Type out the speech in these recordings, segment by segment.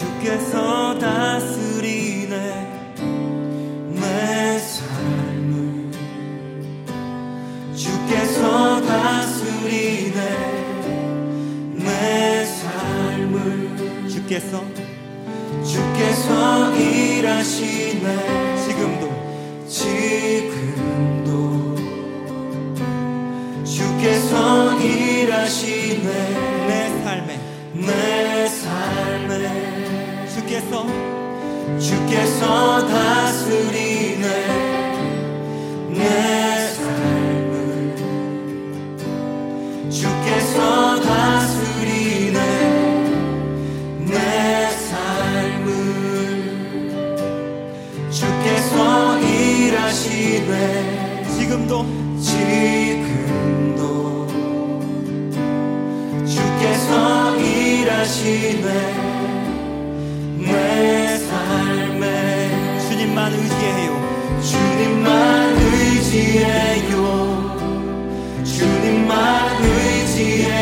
주께서 다스리네 내 삶을. 주께서 다스리네 내 삶을. 주께서? 주께서 일하시네. 지금도? 지금도. 주께서 일하시네. 내 삶에. 내 주께서 다스리네. 내 삶을 주께서 다스리네. 내 삶을 주께서 일하시네. 지금도. 지금도 주께서 일하시네 주님만 의지해요. 주님만 의지해요. 주님만 의지해요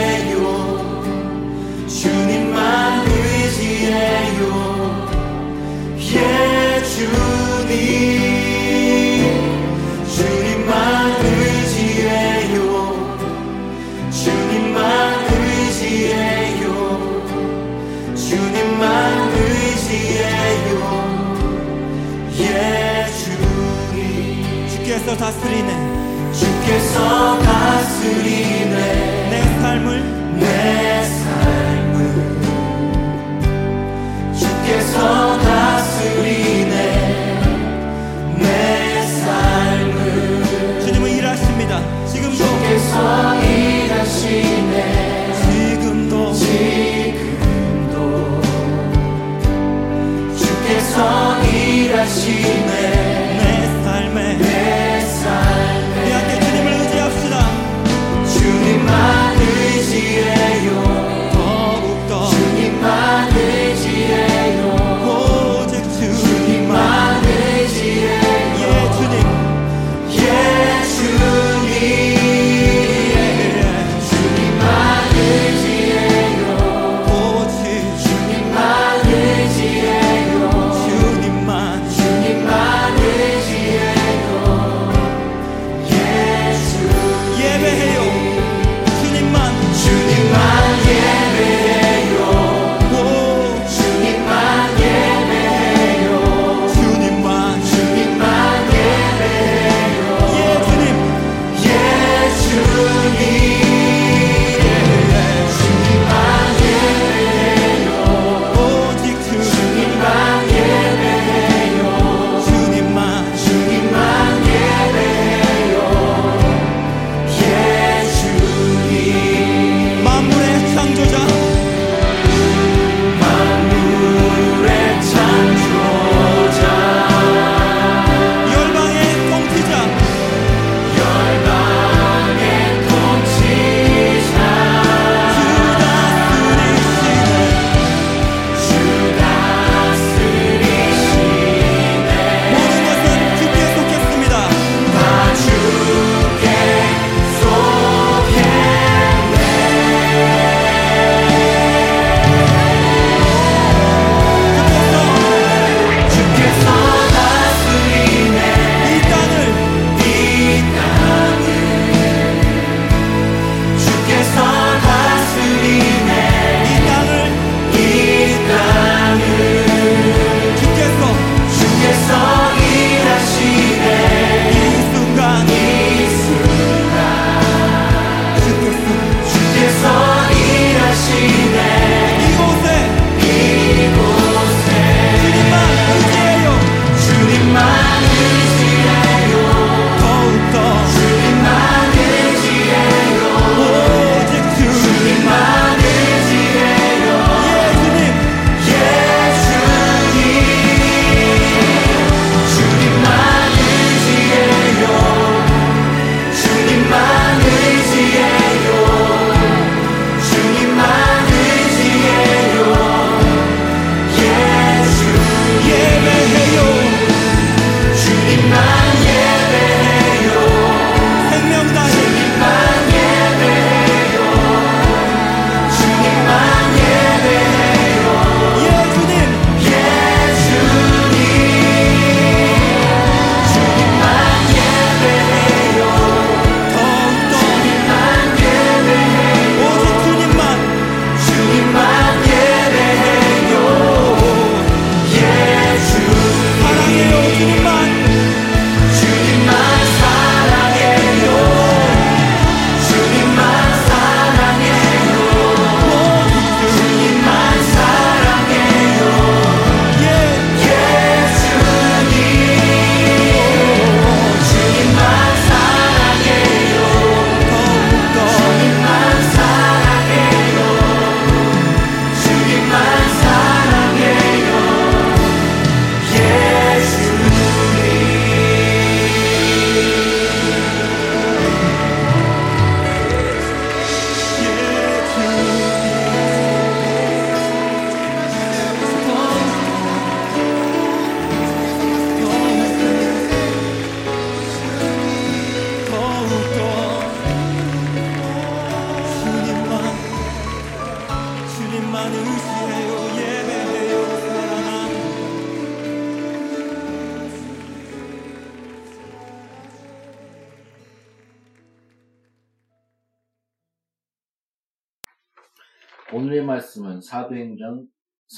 주께서 다스리네. 주께서 다스리네. 내 삶을 내 삶을 주께서 사도행전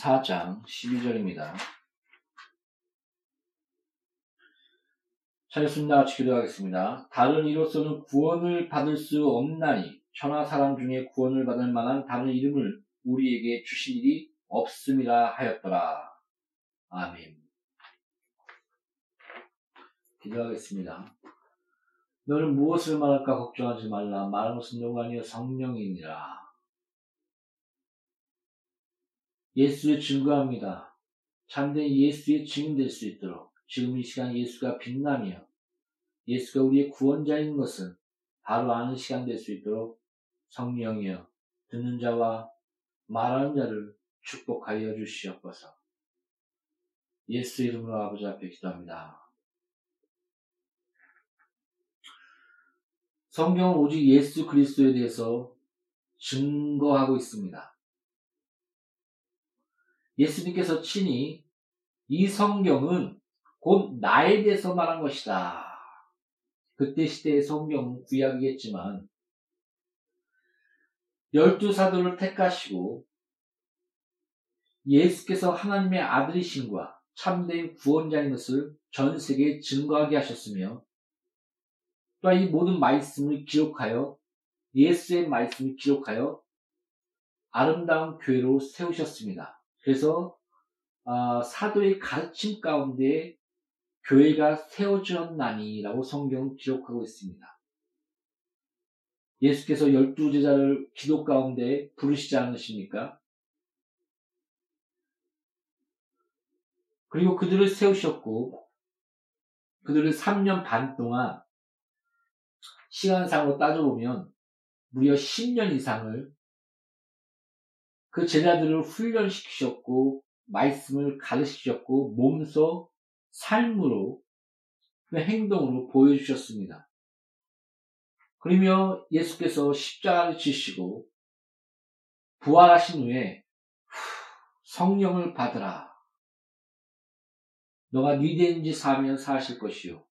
4장 12절입니다. 차렸습니다. 같이 기도하겠습니다. 다른 이로서는 구원을 받을 수 없나니 천하 사람 중에 구원을 받을 만한 다른 이름을 우리에게 주신 일이 없음이라 하였더라. 아멘. 기도하겠습니다. 너는 무엇을 말할까 걱정하지 말라. 너가 아니여 성령이니라. 예수의 증거합니다. 참된 예수의 증인 될 수 있도록 지금 이 시간 예수가 빛나며 예수가 우리의 구원자인 것은 바로 아는 시간 될 수 있도록 성령이여 듣는 자와 말하는 자를 축복하여 주시옵소서. 예수 이름으로 아버지 앞에 기도합니다. 성경은 오직 예수 그리스도에 대해서 증거하고 있습니다. 예수님께서 친히 이 성경은 곧 나에 대해서 말한 것이다. 그때 시대의 성경은 구약이겠지만 열두 사도를 택하시고 예수께서 하나님의 아들이신과 참된 구원자인 것을 전 세계에 증거하게 하셨으며 또한 이 모든 말씀을 기록하여 예수의 말씀을 기록하여 아름다운 교회로 세우셨습니다. 그래서 어, 사도의 가르침 가운데 교회가 세워졌나니라고 성경은 기록하고 있습니다. 예수께서 열두 제자를 기도 가운데 부르시지 않으십니까? 그리고 그들을 세우셨고 그들을 3년 반 동안 시간상으로 따져보면 무려 10년 이상을 그 제자들을 훈련시키셨고 말씀을 가르치셨고 몸소 삶으로 그 행동으로 보여주셨습니다. 그러며 예수께서 십자가를 지시고 부활하신 후에 성령을 받으라. 너가 니대인지 사면 사실 것이요.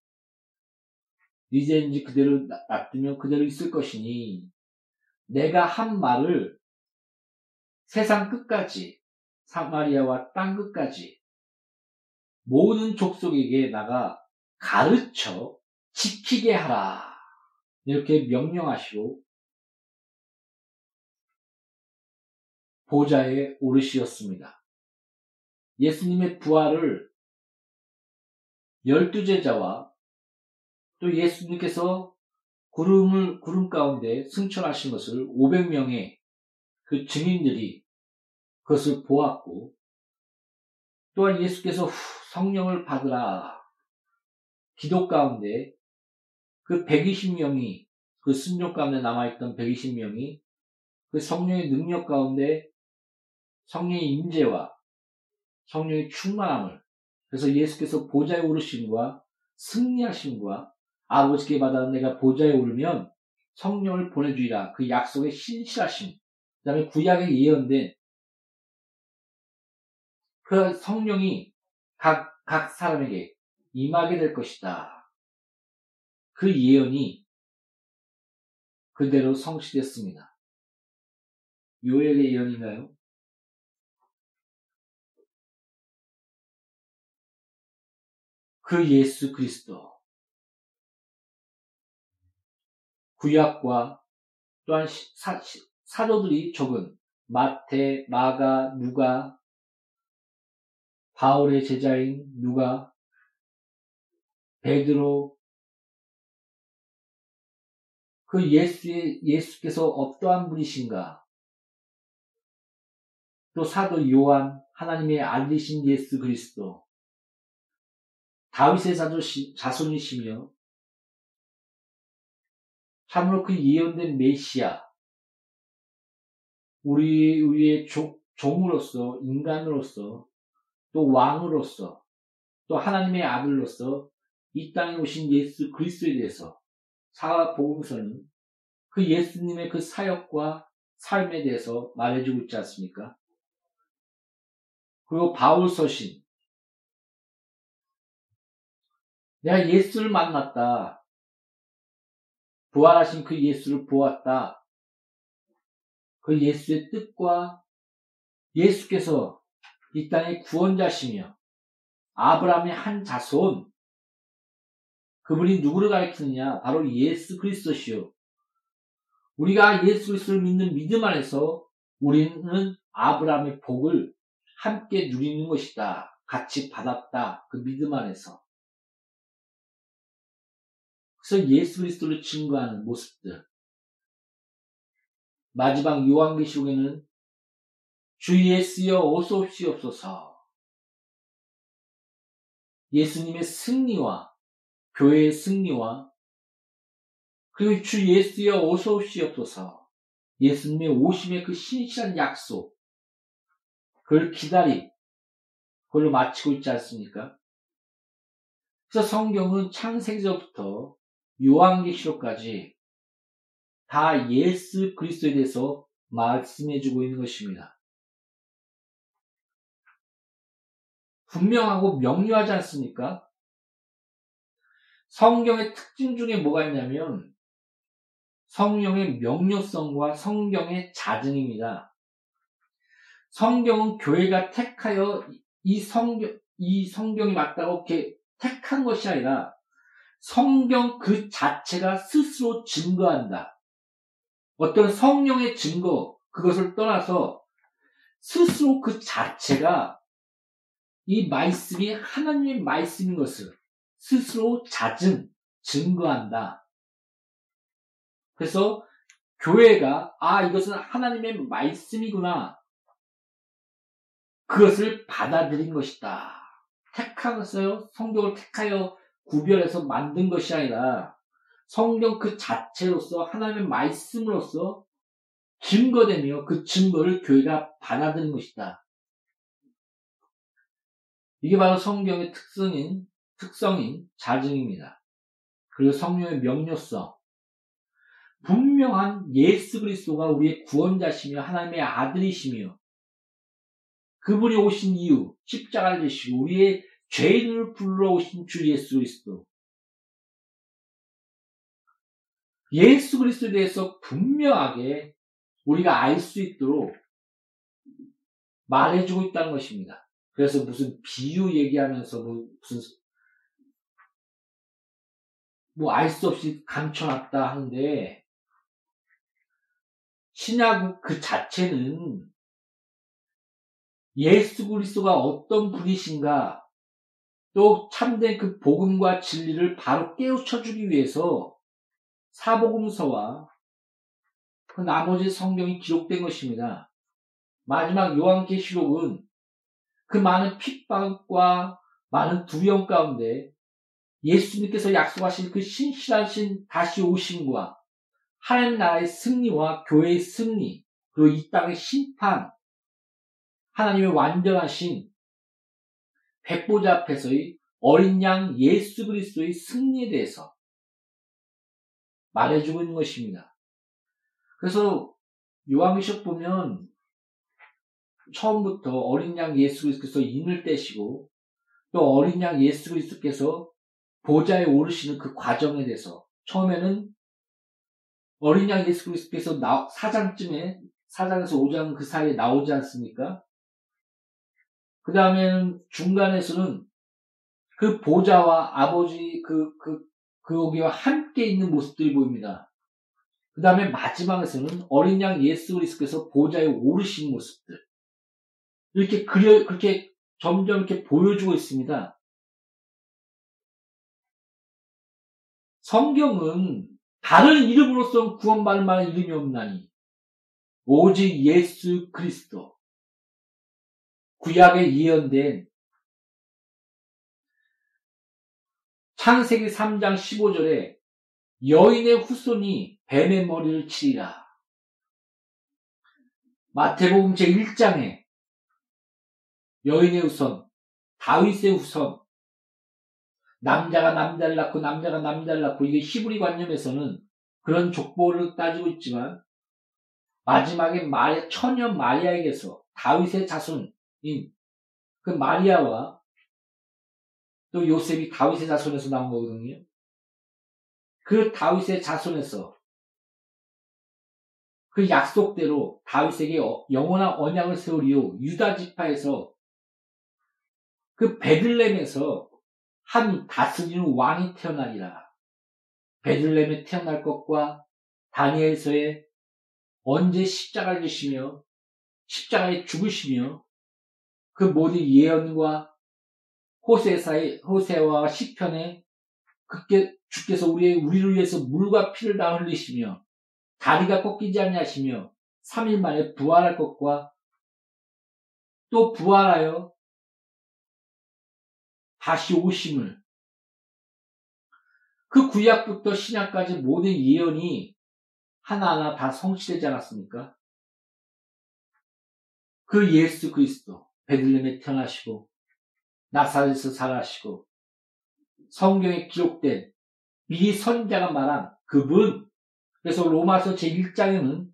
니대인지 그대로 놔두면 그대로 있을 것이니 내가 한 말을 세상 끝까지 사마리아와 땅 끝까지 모든 족속에게 나가 가르쳐 지키게 하라. 이렇게 명령하시고 보좌에 오르시었습니다. 예수님의 부활을 열두 제자와 또 예수님께서 구름을 구름 가운데 승천하신 것을 500명의 그 증인들이 그것을 보았고 또한 예수께서 성령을 받으라. 기도 가운데 그 120명이 그 순종 가운데 남아있던 120명이 그 성령의 능력 가운데 성령의 임재와 성령의 충만함을 그래서 예수께서 보좌에 오르심과 승리하심과 아버지께 받아 내가 보좌에 오르면 성령을 보내주리라. 그 약속의 신실하심. 그 다음에 구약에 예언된 그 성령이 각, 각 사람에게 임하게 될 것이다. 그 예언이 그대로 성취됐습니다. 요엘의 예언인가요? 그 예수 그리스도 구약과 또한 사, 사도들이 적은 마태, 마가, 누가, 바울의 제자인 누가, 베드로, 그 예수의, 예수께서 어떠한 분이신가? 또 사도 요한, 하나님의 아들이신 예수 그리스도, 다윗의 자손이시며, 참으로 그 예언된 메시아, 우리, 우리의 종, 종으로서, 인간으로서, 또 왕으로서, 또 하나님의 아들로서 이 땅에 오신 예수 그리스도에 대해서 사복음서는 그 예수님의 그 사역과 삶에 대해서 말해주고 있지 않습니까? 그리고 바울 서신. 내가 예수를 만났다. 부활하신 그 예수를 보았다. 그 예수의 뜻과 예수께서 이 땅의 구원자시며 아브라함의 한 자손 그분이 누구를 가리키느냐 바로 예수 그리스도시요 우리가 예수 그리스도를 믿는 믿음 안에서 우리는 아브라함의 복을 함께 누리는 것이다. 같이 받았다. 그 믿음 안에서. 그래서 예수 그리스도를 증거하는 모습들. 마지막 요한계시록에는 주 예수여 어서 오시옵소서. 예수님의 승리와 교회의 승리와 그리고 주 예수여 어서 오시옵소서. 예수님의 오심의 그 신실한 약속, 그걸 기다리, 그걸로 마치고 있지 않습니까? 그래서 성경은 창세기서부터 요한계시록까지 다 예수 그리스도에 대해서 말씀해주고 있는 것입니다. 분명하고 명료하지 않습니까? 성경의 특징 중에 뭐가 있냐면 성령의 명료성과 성경의 자증입니다. 성경은 교회가 택하여 이 성경, 이 성경이 맞다고 이렇게 택한 것이 아니라 성경 그 자체가 스스로 증거한다. 어떤 성령의 증거, 그것을 떠나서 스스로 그 자체가 이 말씀이 하나님의 말씀인 것을 스스로 자증, 증거한다. 그래서 교회가 아 이것은 하나님의 말씀이구나 그것을 받아들인 것이다. 택하였어요. 성경을 택하여 구별해서 만든 것이 아니라 성경 그 자체로서 하나님의 말씀으로서 증거되며 그 증거를 교회가 받아들인 것이다. 이게 바로 성경의 특성인 특성인 자증입니다. 그리고 성령의 명료성, 분명한 예수 그리스도가 우리의 구원자시며 하나님의 아들이시며 그분이 오신 이유 십자가를 지시고 우리의 죄인을 불러오신 주 예수 그리스도 예수 그리스도에 대해서 분명하게 우리가 알 수 있도록 말해주고 있다는 것입니다. 그래서 무슨 비유 얘기하면서 뭐 무슨 뭐 알 수 없이 감춰놨다 하는데 신약 그 자체는 예수 그리스도가 어떤 분이신가 또 참된 그 복음과 진리를 바로 깨우쳐 주기 위해서 사복음서와 그 나머지 성경이 기록된 것입니다. 마지막 요한계시록은 그 많은 핍박과 많은 두려움 가운데 예수님께서 약속하신 그 신실하신 다시 오심과 하나님 나라의 승리와 교회의 승리, 그리고 이 땅의 심판, 하나님의 완전하신 백보자 앞에서의 어린 양 예수 그리스도의 승리에 대해서 말해주고 있는 것입니다. 그래서 요한계시록 보면 처음부터 어린 양 예수 그리스도께서 인을 떼시고 또 어린 양 예수 그리스도께서 보좌에 오르시는 그 과정에 대해서 처음에는 어린 양 예수 그리스도께서 나, 4장쯤에 4장에서 5장 그 사이에 나오지 않습니까? 그 다음에는 중간에서는 그 보좌와 아버지 그, 그, 그 여기와 함께 있는 모습들이 보입니다. 그 다음에 마지막에서는 어린 양 예수 그리스도께서 보좌에 오르신 모습들. 이렇게 그려, 그렇게 점점 이렇게 보여주고 있습니다. 성경은 다른 이름으로서 구원받을 만한 이름이 없나니 오직 예수 그리스도 구약에 예언된 창세기 3장 15절에 여인의 후손이 뱀의 머리를 치리라. 마태복음 제1장에 여인의 후손, 다윗의 후손, 남자가 남자를 낳고 남자가 남자를 낳고 이게 히브리 관념에서는 그런 족보를 따지고 있지만 마지막에 마리, 처녀 마리아에게서 다윗의 자손인 그 마리아와 또 요셉이 다윗의 자손에서 나온 거거든요. 그 다윗의 자손에서 그 약속대로 다윗에게 어, 영원한 언약을 세우리요 유다 지파에서 그 베들렘에서 한 다스리는 왕이 태어나리라. 베들렘에 태어날 것과 다니엘서에 언제 십자가를 지시며 십자가에 죽으시며 그 모든 예언과 호세사의 호세와 시편에 그께 주께서 우리의 우리를 위해서 물과 피를 다 흘리시며 다리가 꺾이지 않냐시며 3일 만에 부활할 것과 또 부활하여 다시 오심을 그 구약부터 신약까지 모든 예언이 하나하나 다 성취되지 않았습니까? 그 예수 그리스도 베들렘에 태어나시고 나사렛에서 살아시고 성경에 기록된 미리 선자가 말한 그분 그래서 로마서 제1장에는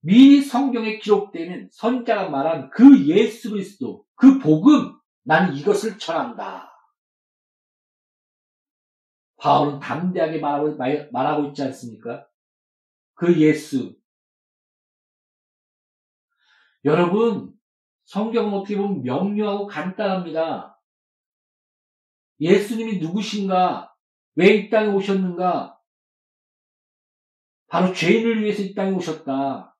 미리 성경에 기록되는 선자가 말한 그 예수 그리스도 그 복음 나는 이것을 전한다. 바울은 담대하게 말하고, 말하고 있지 않습니까? 그 예수. 여러분, 성경은 어떻게 보면 명료하고 간단합니다. 예수님이 누구신가? 왜 이 땅에 오셨는가? 바로 죄인을 위해서 이 땅에 오셨다.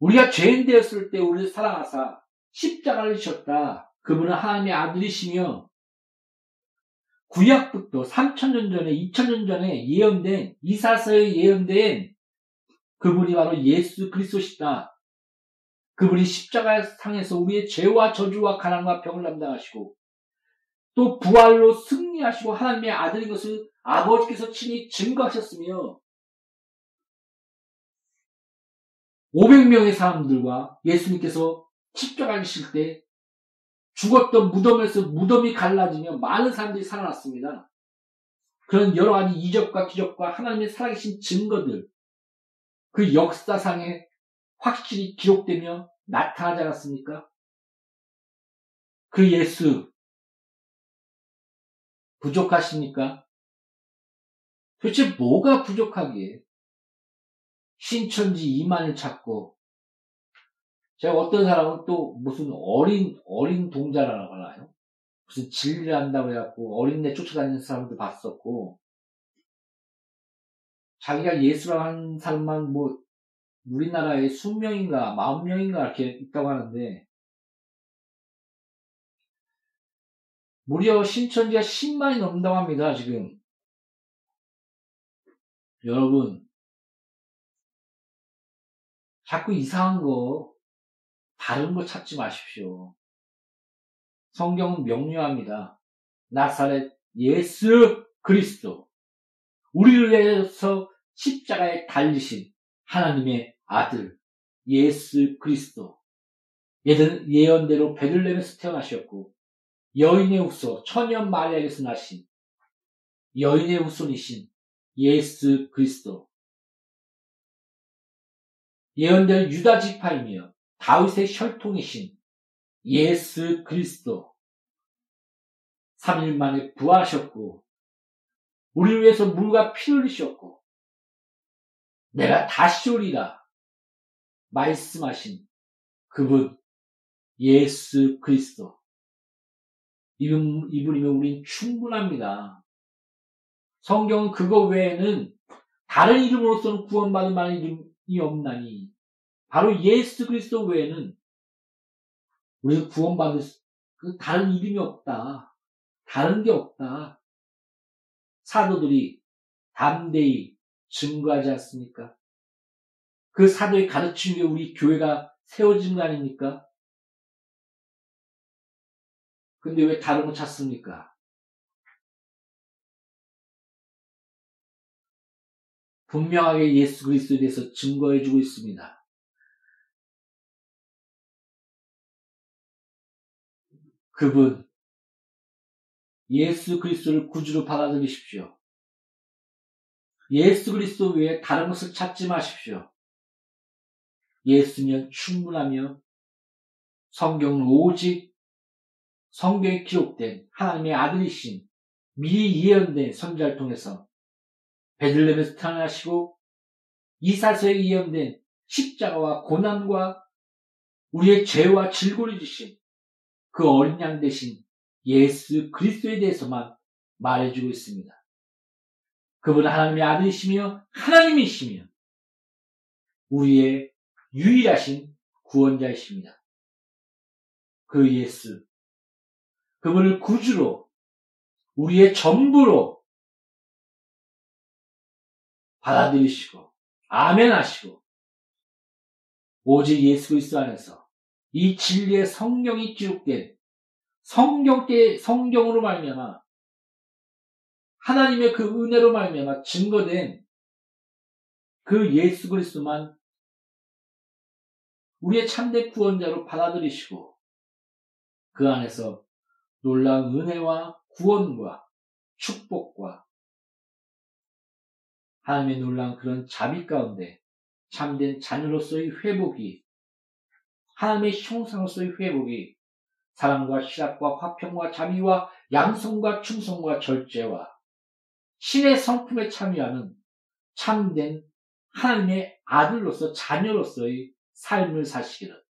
우리가 죄인 되었을 때 우리를 사랑하사 십자가를 지셨다. 그분은 하나님의 아들이시며 구약부터 3천년 전에 2천년 전에 예언된 이사서에 예언된 그분이 바로 예수 그리스도시다. 그분이 십자가 상에서 우리의 죄와 저주와 가난과 병을 담당하시고 또 부활로 승리하시고 하나님의 아들인 것을 아버지께서 친히 증거하셨으며 500명의 사람들과 예수님께서 십자가 지실 때 죽었던 무덤에서 무덤이 갈라지며 많은 사람들이 살아났습니다. 그런 여러 가지 이적과 기적과 하나님의 살아계신 증거들, 그 역사상에 확실히 기록되며 나타나지 않았습니까? 그 예수, 부족하십니까? 도대체 뭐가 부족하기에 신천지 이만을 찾고 제가 어떤 사람은 또 무슨 어린 어린 동자라고 하나요? 무슨 진리를 한다고 해갖고 어린애 쫓아다니는 사람도 봤었고 자기가 예수라고 하는 사람만 뭐 우리나라에 수명인가 마흔 명인가 이렇게 있다고 하는데 무려 신천지가 10만이 넘는다고 합니다, 지금. 여러분, 자꾸 이상한 거, 다른 거 찾지 마십시오. 성경은 명료합니다. 나사렛 예수 그리스도. 우리를 위해서 십자가에 달리신 하나님의 아들 예수 그리스도. 예언대로 베들레헴에서 태어나셨고 여인의 후손, 천연 마리아에서 나신 여인의 후손이신 예수 그리스도. 예언될 유다 지파이며 다윗의 혈통이신 예수 그리스도. 3일 만에 부하셨고, 우리를 위해서 물과 피를 흘리셨고, 내가 다시 오리라 말씀하신 그분 예수 그리스도. 이분, 이분이면 우린 충분합니다. 성경은 그거 외에는 다른 이름으로서는 구원받을 만한 이름이 없나니 바로 예수 그리스도 외에는 우리가 구원받을 그 다른 이름이 없다. 다른 게 없다. 사도들이 담대히 증거하지 않습니까? 그 사도의 가르침에 우리 교회가 세워진 거 아닙니까? 근데 왜 다른 거 찾습니까? 분명하게 예수 그리스도에 대해서 증거해 주고 있습니다. 그분 예수 그리스도를 구주로 받아들이십시오. 예수 그리스도 외에 다른 것을 찾지 마십시오. 예수면 충분하며 성경은 오직 성경에 기록된 하나님의 아들이신 미리 예언된 선자를 통해서 베들렘에서 태어나시고 이사서에 예언된 십자가와 고난과 우리의 죄와 질고리 주신 그 어린 양 대신 예수 그리스도에 대해서만 말해주고 있습니다. 그분은 하나님의 아들이시며 하나님이시며 우리의 유일하신 구원자이십니다. 그 예수, 그분을 구주로 우리의 전부로 받아들이시고 아멘 하시고 오직 예수 그리스도 안에서 이 진리의 성경이 기록된 성경께 성경으로 말미암아 하나님의 그 은혜로 말미암아 증거된 그 예수 그리스도만 우리의 참된 구원자로 받아들이시고 그 안에서 놀라운 은혜와 구원과 축복과 하나님의 놀라운 그런 자비 가운데 참된 자녀로서의 회복이 하나님의 형상으로서의 회복이 사랑과 희락과 화평과 자비와 양성과 충성과 절제와 신의 성품에 참여하는 참된 하나님의 아들로서 자녀로서의 삶을 사시기를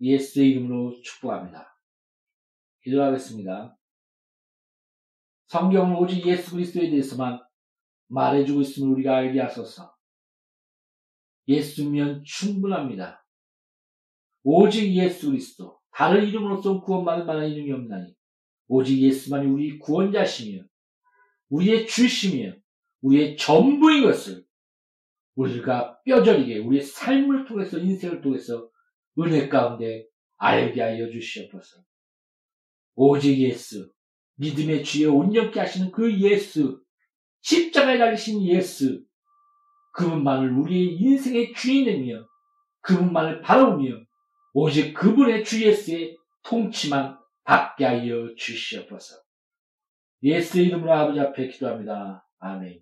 예수의 이름으로 축복합니다. 기도하겠습니다. 성경은 오직 예수 그리스도에 대해서만 말해주고 있음을 우리가 알게 하소서. 예수면 충분합니다. 오직 예수 그리스도, 다른 이름으로서 구원받을 만한 이름이 없나니, 오직 예수만이 우리 구원자시며, 우리의 주시며, 우리의 전부인 것을 우리가 뼈저리게 우리의 삶을 통해서, 인생을 통해서 은혜 가운데 알게 하여 주시옵소서. 오직 예수, 믿음의 주에 온전케 하시는 그 예수, 십자가에 달리신 예수, 그분만을 우리의 인생의 주인이며 그분만을 바라보며 오직 그분의 주 예수의 통치만 받게 하여 주시옵소서. 예수 이름으로 아버지 앞에 기도합니다. 아멘.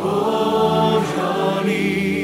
Oh, Johnny.